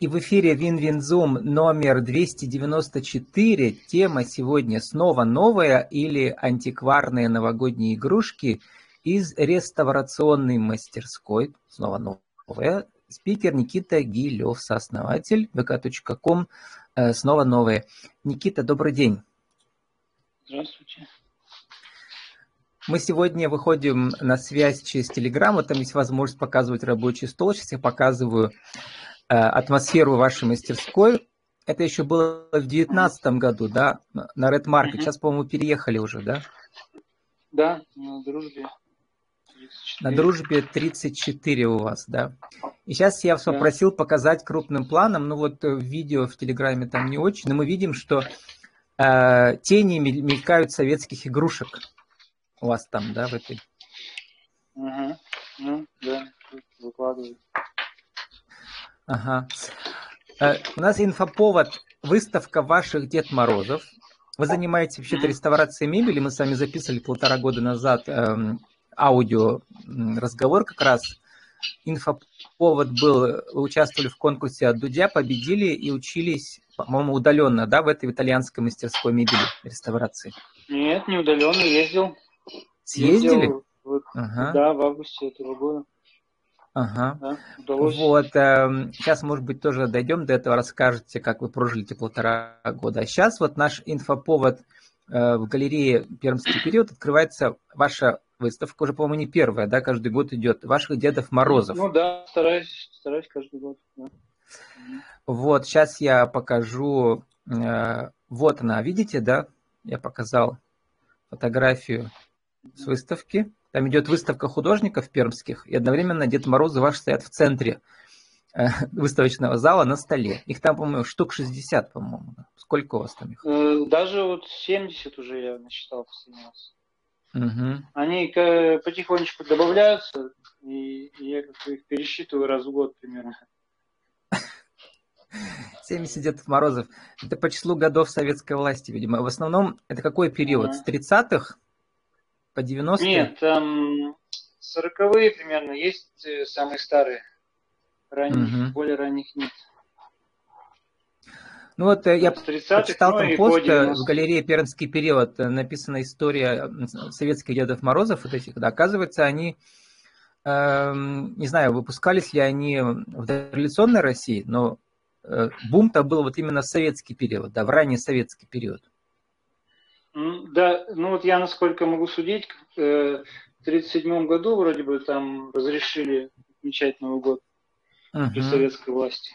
И в эфире WinWinZoom номер 294. Тема сегодня снова новая или антикварные новогодние игрушки из реставрационной мастерской. Снова новая. Спикер Никита Гилев, сооснователь vk.com. Э, снова новые. Никита, добрый день. Здравствуйте. Мы сегодня выходим на связь через. Вот там есть возможность показывать рабочий стол. Сейчас я показываю атмосферу вашей мастерской. Это еще было в 2019 году, да, на Red Market. Сейчас, по-моему, переехали уже, да? Да, на дружбе. 34. На дружбе 34 у вас, да. И сейчас я вас да. попросил показать крупным планом. Ну вот в видео в Телеграме там не очень, но мы видим, что э, тени мелькают советских игрушек у вас там, да, в этой. Угу. Ну, да, выкладываю. Ага. Э, у нас инфоповод выставка ваших Дед Морозов. Вы занимаетесь вообще-то реставрацией мебели. Мы с вами записывали полтора года назад эм, аудио разговор как раз. Инфоповод был, вы участвовали в конкурсе от Дудя, победили и учились, по-моему, удаленно, да, в этой итальянской мастерской мебели реставрации? Нет, не удаленно, ездил. Съездили? Ездил, ага. Да, в августе этого года. Ага. Да, Вот, э, сейчас, может быть, тоже дойдем до этого, расскажете, как вы прожили эти полтора года. А сейчас вот наш инфоповод э, в галерее «Пермский период» открывается ваша выставка, уже, по-моему, не первая, да, каждый год идет, ваших Дедов Морозов. Ну да, стараюсь, стараюсь каждый год. Да. Вот, сейчас я покажу, э, вот она, видите, да, я показал фотографию с выставки. Там идет выставка художников пермских, и одновременно Дед Морозы ваши стоят в центре э, выставочного зала на столе. Их там, по-моему, штук 60, по-моему. Сколько у вас там их? Э, даже вот 70 уже я насчитал последний раз. Угу. Они потихонечку добавляются, и я как их пересчитываю раз в год примерно. 70 Дедов Морозов. Это по числу годов советской власти, видимо. В основном это какой период? С 30-х по 90 Нет, там 40-е примерно есть э, самые старые. Ранних, угу. более ранних нет. Ну вот э, я прочитал ну, там пост э, в галерее «Пермский период», написана история советских Дедов Морозов, вот этих, да, оказывается, они, э, не знаю, выпускались ли они в дореволюционной России, но э, бум-то был вот именно в советский период, да, в ранний советский период. Да, ну вот я, насколько могу судить, э, в 1937 году вроде бы там разрешили отмечать Новый год uh-huh. при советской власти.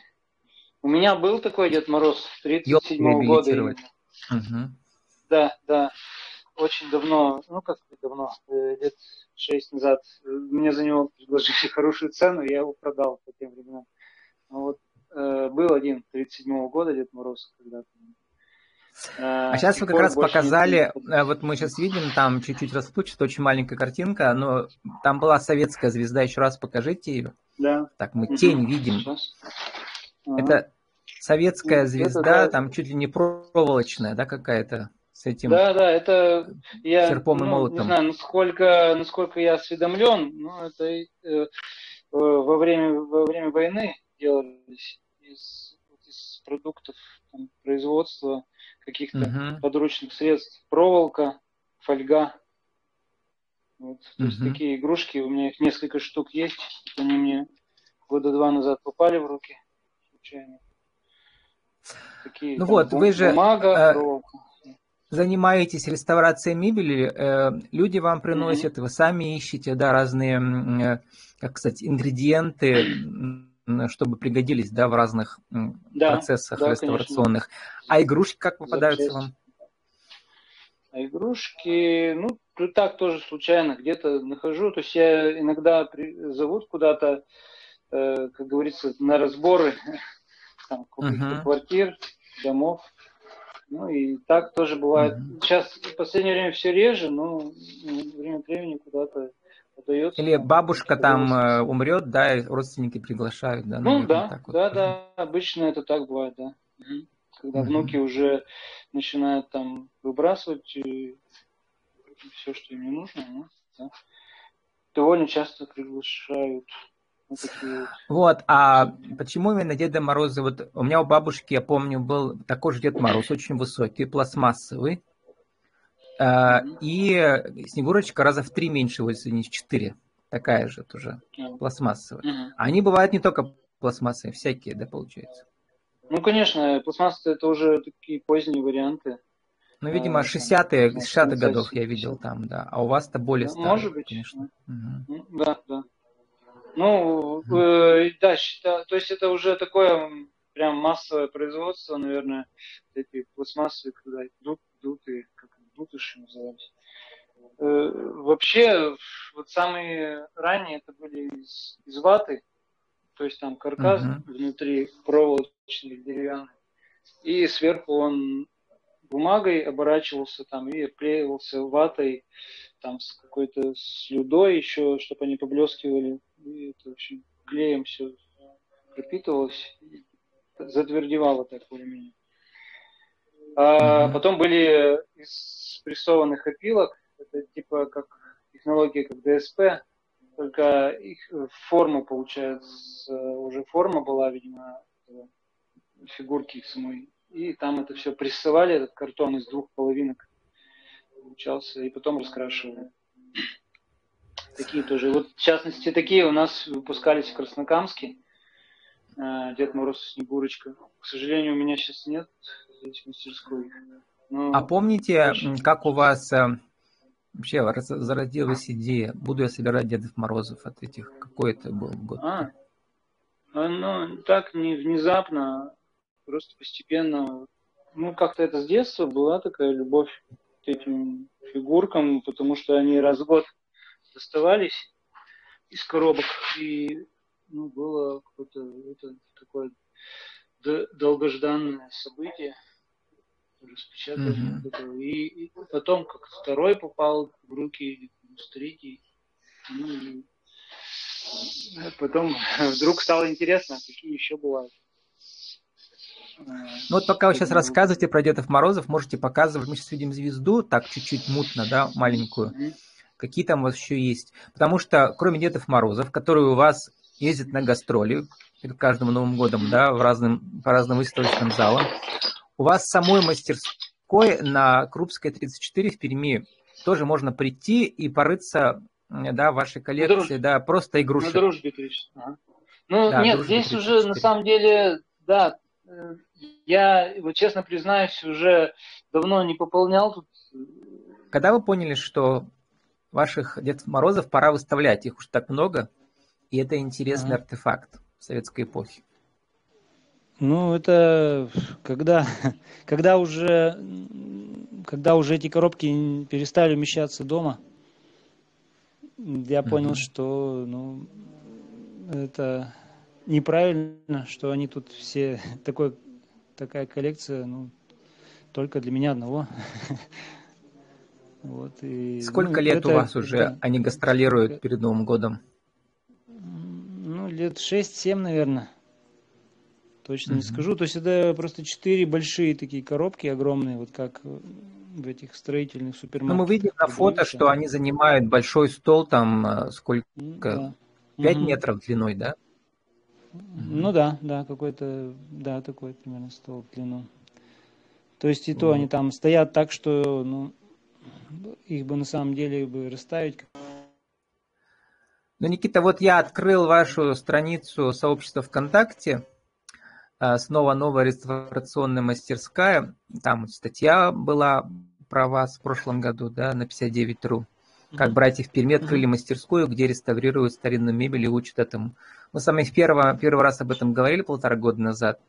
У меня был такой Дед Мороз 1937 года. Uh-huh. Да, да. Очень давно, ну как давно, э, лет шесть назад, мне за него предложили хорошую цену, я его продал по тем временам. Вот, э, был один 37 года Дед Мороз когда-то. А сейчас вы как раз показали, э, вот мы сейчас видим, там чуть-чуть расплывчато, очень маленькая картинка, но там была советская звезда, еще раз покажите ее. Да. Так, мы тень видим. Это советская звезда, там чуть ли не проволочная, да, какая-то с этим да, да, это я серпом ну, и молотом. Не знаю, насколько, насколько я осведомлен, но это э, во, время, во время войны делались из, из продуктов там, производства каких-то угу. подручных средств, проволока, фольга. Вот. То угу. есть такие игрушки, у меня их несколько штук есть. Они мне года два назад попали в руки случайно. Такие, ну там, вот, вы же бумага, э, занимаетесь реставрацией мебели, э, люди вам приносят, mm вы сами ищете, да, разные, э, как сказать, ингредиенты, чтобы пригодились, да, в разных да, процессах да, реставрационных. Конечно. А игрушки как попадаются вам? А игрушки, ну, так тоже случайно где-то нахожу. То есть я иногда при, зовут куда-то, э, как говорится, на разборы там, uh-huh. квартир, домов. Ну и так тоже бывает. Uh-huh. Сейчас в последнее время все реже, но время от времени куда-то удается. Или бабушка там удается. Э, умрет, да, и родственники приглашают, да? Ну да, так вот. да, да, обычно это так бывает, да. Угу. Когда угу. внуки уже начинают там выбрасывать и все, что им не нужно, ну, да. довольно часто приглашают. Вот, а почему именно Деда Мороза? Вот у меня у бабушки, я помню, был такой же Дед Мороз, очень высокий, пластмассовый. Mm-hmm. И Снегурочка раза в три меньше если не в четыре. Такая же тоже, пластмассовая. Они бывают не только пластмассовые, всякие, да, получается? Ну, конечно, пластмасса это уже такие поздние варианты. Ну, видимо, 60-е, 60-х годов я видел там, да. А у вас-то более старые, Может быть. Конечно. Угу. Да, да. Ну, угу. э, да, считаю, то есть это уже такое прям массовое производство, наверное, эти пластмассы, когда дут, дутые, как дутыши назывались. Э, вообще, вот самые ранние это были из, из ваты, то есть там каркас угу. внутри проволочный, деревянный, и сверху он бумагой оборачивался там и обклеивался ватой, там с какой-то слюдой еще, чтобы они поблескивали. И это, в общем, клеем все пропитывалось, затвердевало так более-менее. А потом были из прессованных опилок, это типа как технология как ДСП, только их форма получается, уже форма была, видимо, фигурки их самой и там это все прессовали, этот картон из двух половинок получался, и потом раскрашивали. Такие тоже. Вот, в частности, такие у нас выпускались в Краснокамске. Э, Дед Мороз Снегурочка. К сожалению, у меня сейчас нет здесь мастерской. А помните, очень... как у вас э, вообще зародилась идея, буду я собирать Дедов Морозов от этих, какой это был год? А, ну, так не внезапно, просто постепенно, ну, как-то это с детства была такая любовь к этим фигуркам, потому что они раз в год доставались из коробок, и ну, было какое-то это такое долгожданное событие распечатали. Mm-hmm. И, и потом, как второй попал в руки, третий. Ну, и потом вдруг стало интересно, какие еще бывают. Ну вот пока вы сейчас рассказываете про Дедов Морозов, можете показывать. Мы сейчас видим звезду, так чуть-чуть мутно, да, маленькую. Какие там у вас еще есть? Потому что кроме Дедов Морозов, которые у вас ездят на гастроли перед каждым Новым годом, да, в разным, по разным выставочным залам, у вас самой мастерской на Крупской 34 в Перми тоже можно прийти и порыться да, в вашей коллекции, да, просто игрушки. На дружбе, ага. Ну, да, нет, здесь 34. уже на самом деле, да, я, вот честно признаюсь, уже давно не пополнял тут. Когда вы поняли, что ваших Дед Морозов пора выставлять, их уж так много, и это интересный ага. артефакт советской эпохи? Ну, это когда, когда уже, когда уже эти коробки перестали умещаться дома, я понял, mm-hmm. что ну, это неправильно, что они тут все такой такая коллекция, ну только для меня одного. Вот, и, Сколько ну, лет это, у вас уже да. они гастролируют перед Новым годом? Ну, лет 6-7, наверное. Точно mm-hmm. не скажу. То есть это просто четыре большие такие коробки огромные, вот как в этих строительных супермаркетах. Ну, мы видим на фото, что они занимают большой стол, там э, сколько? Да. 5 угу. метров длиной, да? Ну да, да, какой-то, да, такой примерно стол в длину. То есть и то вот. они там стоят так, что, ну, их бы на самом деле бы расставить. Ну, Никита, вот я открыл вашу страницу сообщества ВКонтакте, снова новая реставрационная мастерская, там статья была про вас в прошлом году, да, на 59.ru как братья в Перми открыли мастерскую, где реставрируют старинную мебель и учат этому. Мы с вами в первый, первый раз об этом говорили полтора года назад.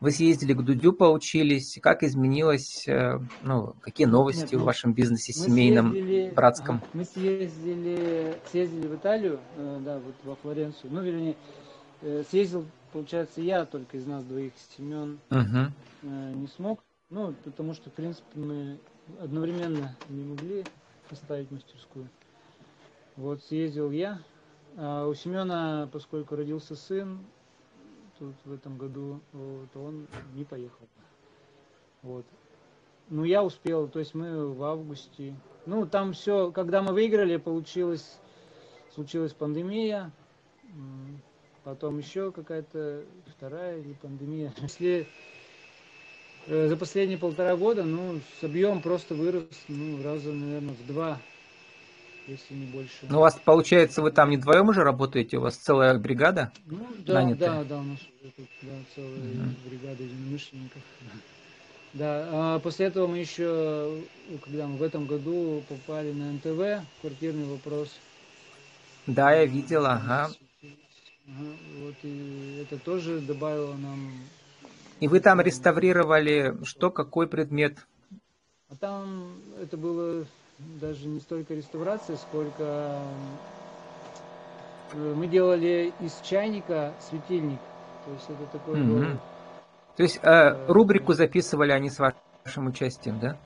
Вы съездили к Дудю, поучились. Как изменилось, э, ну, какие новости Нет, в ну, вашем бизнесе семейном, съездили, братском? Ага, мы съездили, съездили в Италию, э, да, вот во Флоренцию. Ну, вернее, э, съездил, получается, я только из нас двоих, Семен угу. не смог. Ну, потому что, в принципе, мы одновременно не могли поставить мастерскую. Вот съездил я. А у Семена, поскольку родился сын, тут в этом году, вот, он не поехал. Вот. Ну, я успел, то есть мы в августе. Ну, там все, когда мы выиграли, получилось, случилась пандемия. Потом еще какая-то вторая или пандемия. Если э, за последние полтора года, ну, с объемом просто вырос, ну, раза, наверное, в два, если не больше. Ну, у вас, получается, вы там не вдвоем уже работаете, у вас целая бригада? Ну, да, нанятая? да, да, у нас уже тут, да, целая угу. бригада единомышленников. Да, а после этого мы еще, когда мы в этом году попали на НТВ, квартирный вопрос. Да, я видела, ага. Ага. Вот и это тоже добавило нам. И вы там реставрировали что, какой предмет? А там это было даже не столько реставрация, сколько э, мы делали из чайника светильник. То есть это такой угу. был то есть э, рубрику записывали они с вашим участием, да?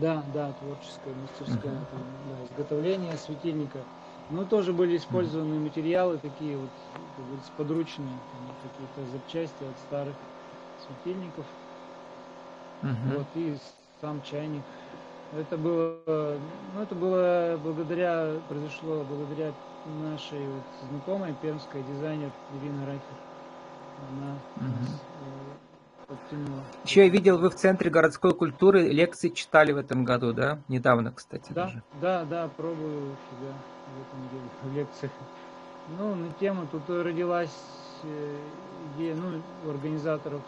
Да, да, творческое, мастерское uh-huh. да, изготовление светильника. Ну, тоже были использованы материалы такие вот, как говорится, подручные, какие-то запчасти от старых светильников. Uh-huh. Вот, и сам чайник. Это было, ну, это было благодаря, произошло благодаря нашей вот знакомой, пермская дизайнер Ирина Райхер. Она uh-huh подтянуло. Еще я видел, вы в Центре городской культуры лекции читали в этом году, да? Недавно, кстати, да, даже. Да, да, пробую себя в этом деле, в лекциях. Ну, на тему тут родилась э, идея, ну, у организаторов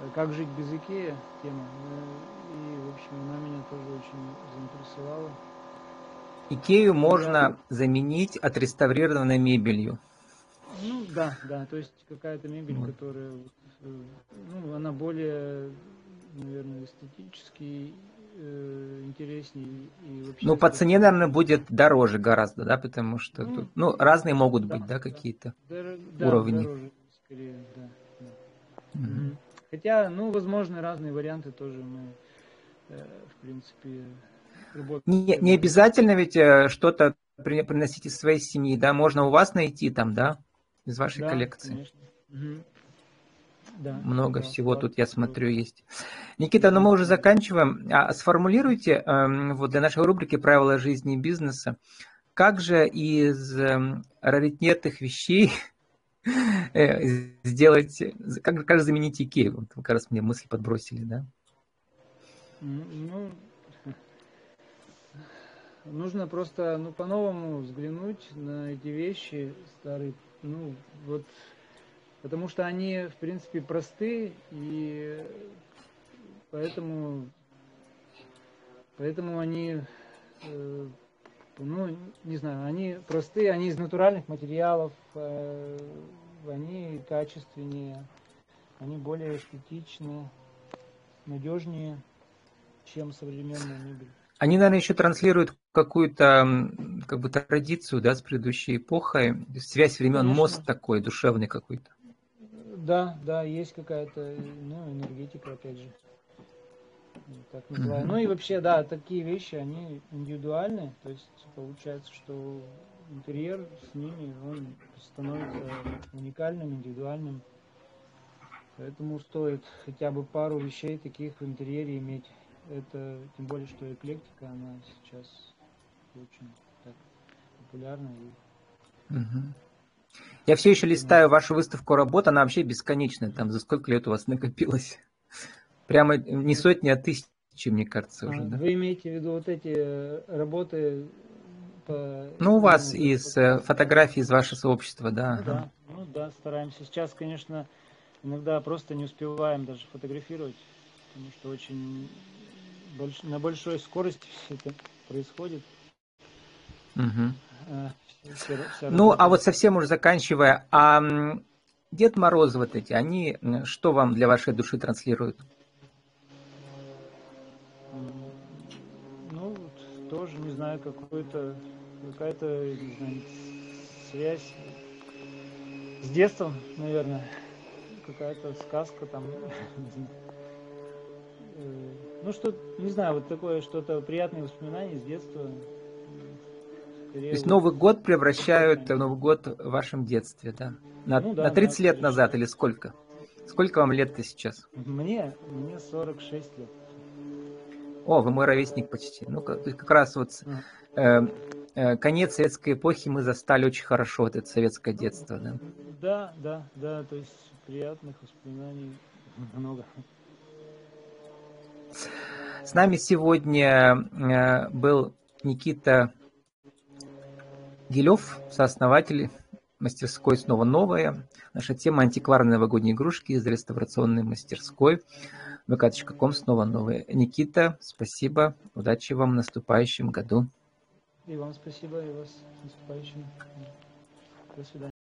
э, «Как жить без Икея» тема. Э, и, в общем, она меня тоже очень заинтересовала. Икею можно заменить отреставрированной мебелью. Ну да, да, то есть какая-то мебель, вот. которая ну, она более, наверное, эстетически интереснее и вообще. Ну, по цене, наверное, будет дороже гораздо, да, потому что ну, тут, ну разные могут да, быть, да, какие-то да, уровни. Дороже, скорее, да. да. Угу. Хотя, ну, возможно, разные варианты тоже мы, э, в принципе, работаем. Не, не обязательно ведь э, что-то приносить из своей семьи, да, можно у вас найти там, да, из вашей да, коллекции. Конечно. Угу. Да, Много да, всего да, тут, я смотрю, есть. Никита, ну мы уже заканчиваем. А сформулируйте э, вот для нашей рубрики «Правила жизни и бизнеса», как же из э, раритетных вещей э, сделать, как, как же заменить Икею? Вот как раз мне мысль подбросили, да? Ну, нужно просто ну, по-новому взглянуть на эти вещи старые. Ну, вот потому что они, в принципе, просты, и поэтому, поэтому они, э, ну, не знаю, они простые, они из натуральных материалов, э, они качественнее, они более эстетичные, надежнее, чем современная мебель. Они, наверное, еще транслируют какую-то как бы традицию, да, с предыдущей эпохой, связь времен, Конечно. мост такой душевный какой-то. Да, да, есть какая-то ну, энергетика, опять же. Так называю. Ну и вообще, да, такие вещи, они индивидуальны. То есть получается, что интерьер с ними, он становится уникальным, индивидуальным. Поэтому стоит хотя бы пару вещей таких в интерьере иметь. Это тем более, что эклектика, она сейчас очень так популярна. И... Угу. Я все еще листаю вашу выставку работ, она вообще бесконечная. Там за сколько лет у вас накопилось? Прямо не сотни, а тысячи, мне кажется, уже. А, да? Вы имеете в виду вот эти э, работы по... Ну, у вас ну, из по... фотографий из вашего сообщества, да. Ну, да, ну да, стараемся. Сейчас, конечно, иногда просто не успеваем даже фотографировать, потому что очень больш... на большой скорости все это происходит. Угу. Ну, а вот совсем уже заканчивая, а Дед Мороз вот эти, они что вам для вашей души транслируют? Ну, тоже, не знаю, какой-то, какая-то, не знаю, связь с детством, наверное. Какая-то сказка там. Э, ну, что, не знаю, вот такое что-то приятные воспоминания с детства. То есть Новый год превращают в Новый год в вашем детстве, да? На, ну, да, на 30 да, лет назад или сколько? Сколько вам лет-то сейчас? Мне, мне 46 лет. О, вы мой ровесник почти. Ну, как, как раз вот э, э, конец советской эпохи мы застали очень хорошо, вот это советское детство, да? Да, да, да, то есть приятных воспоминаний много. С нами сегодня э, был Никита Гилев, сооснователь мастерской «Снова новая». Наша тема «Антикварные новогодние игрушки» из реставрационной мастерской vk.com «Снова новая». Никита, спасибо, удачи вам в наступающем году. И вам спасибо, и вас с наступающим. До свидания.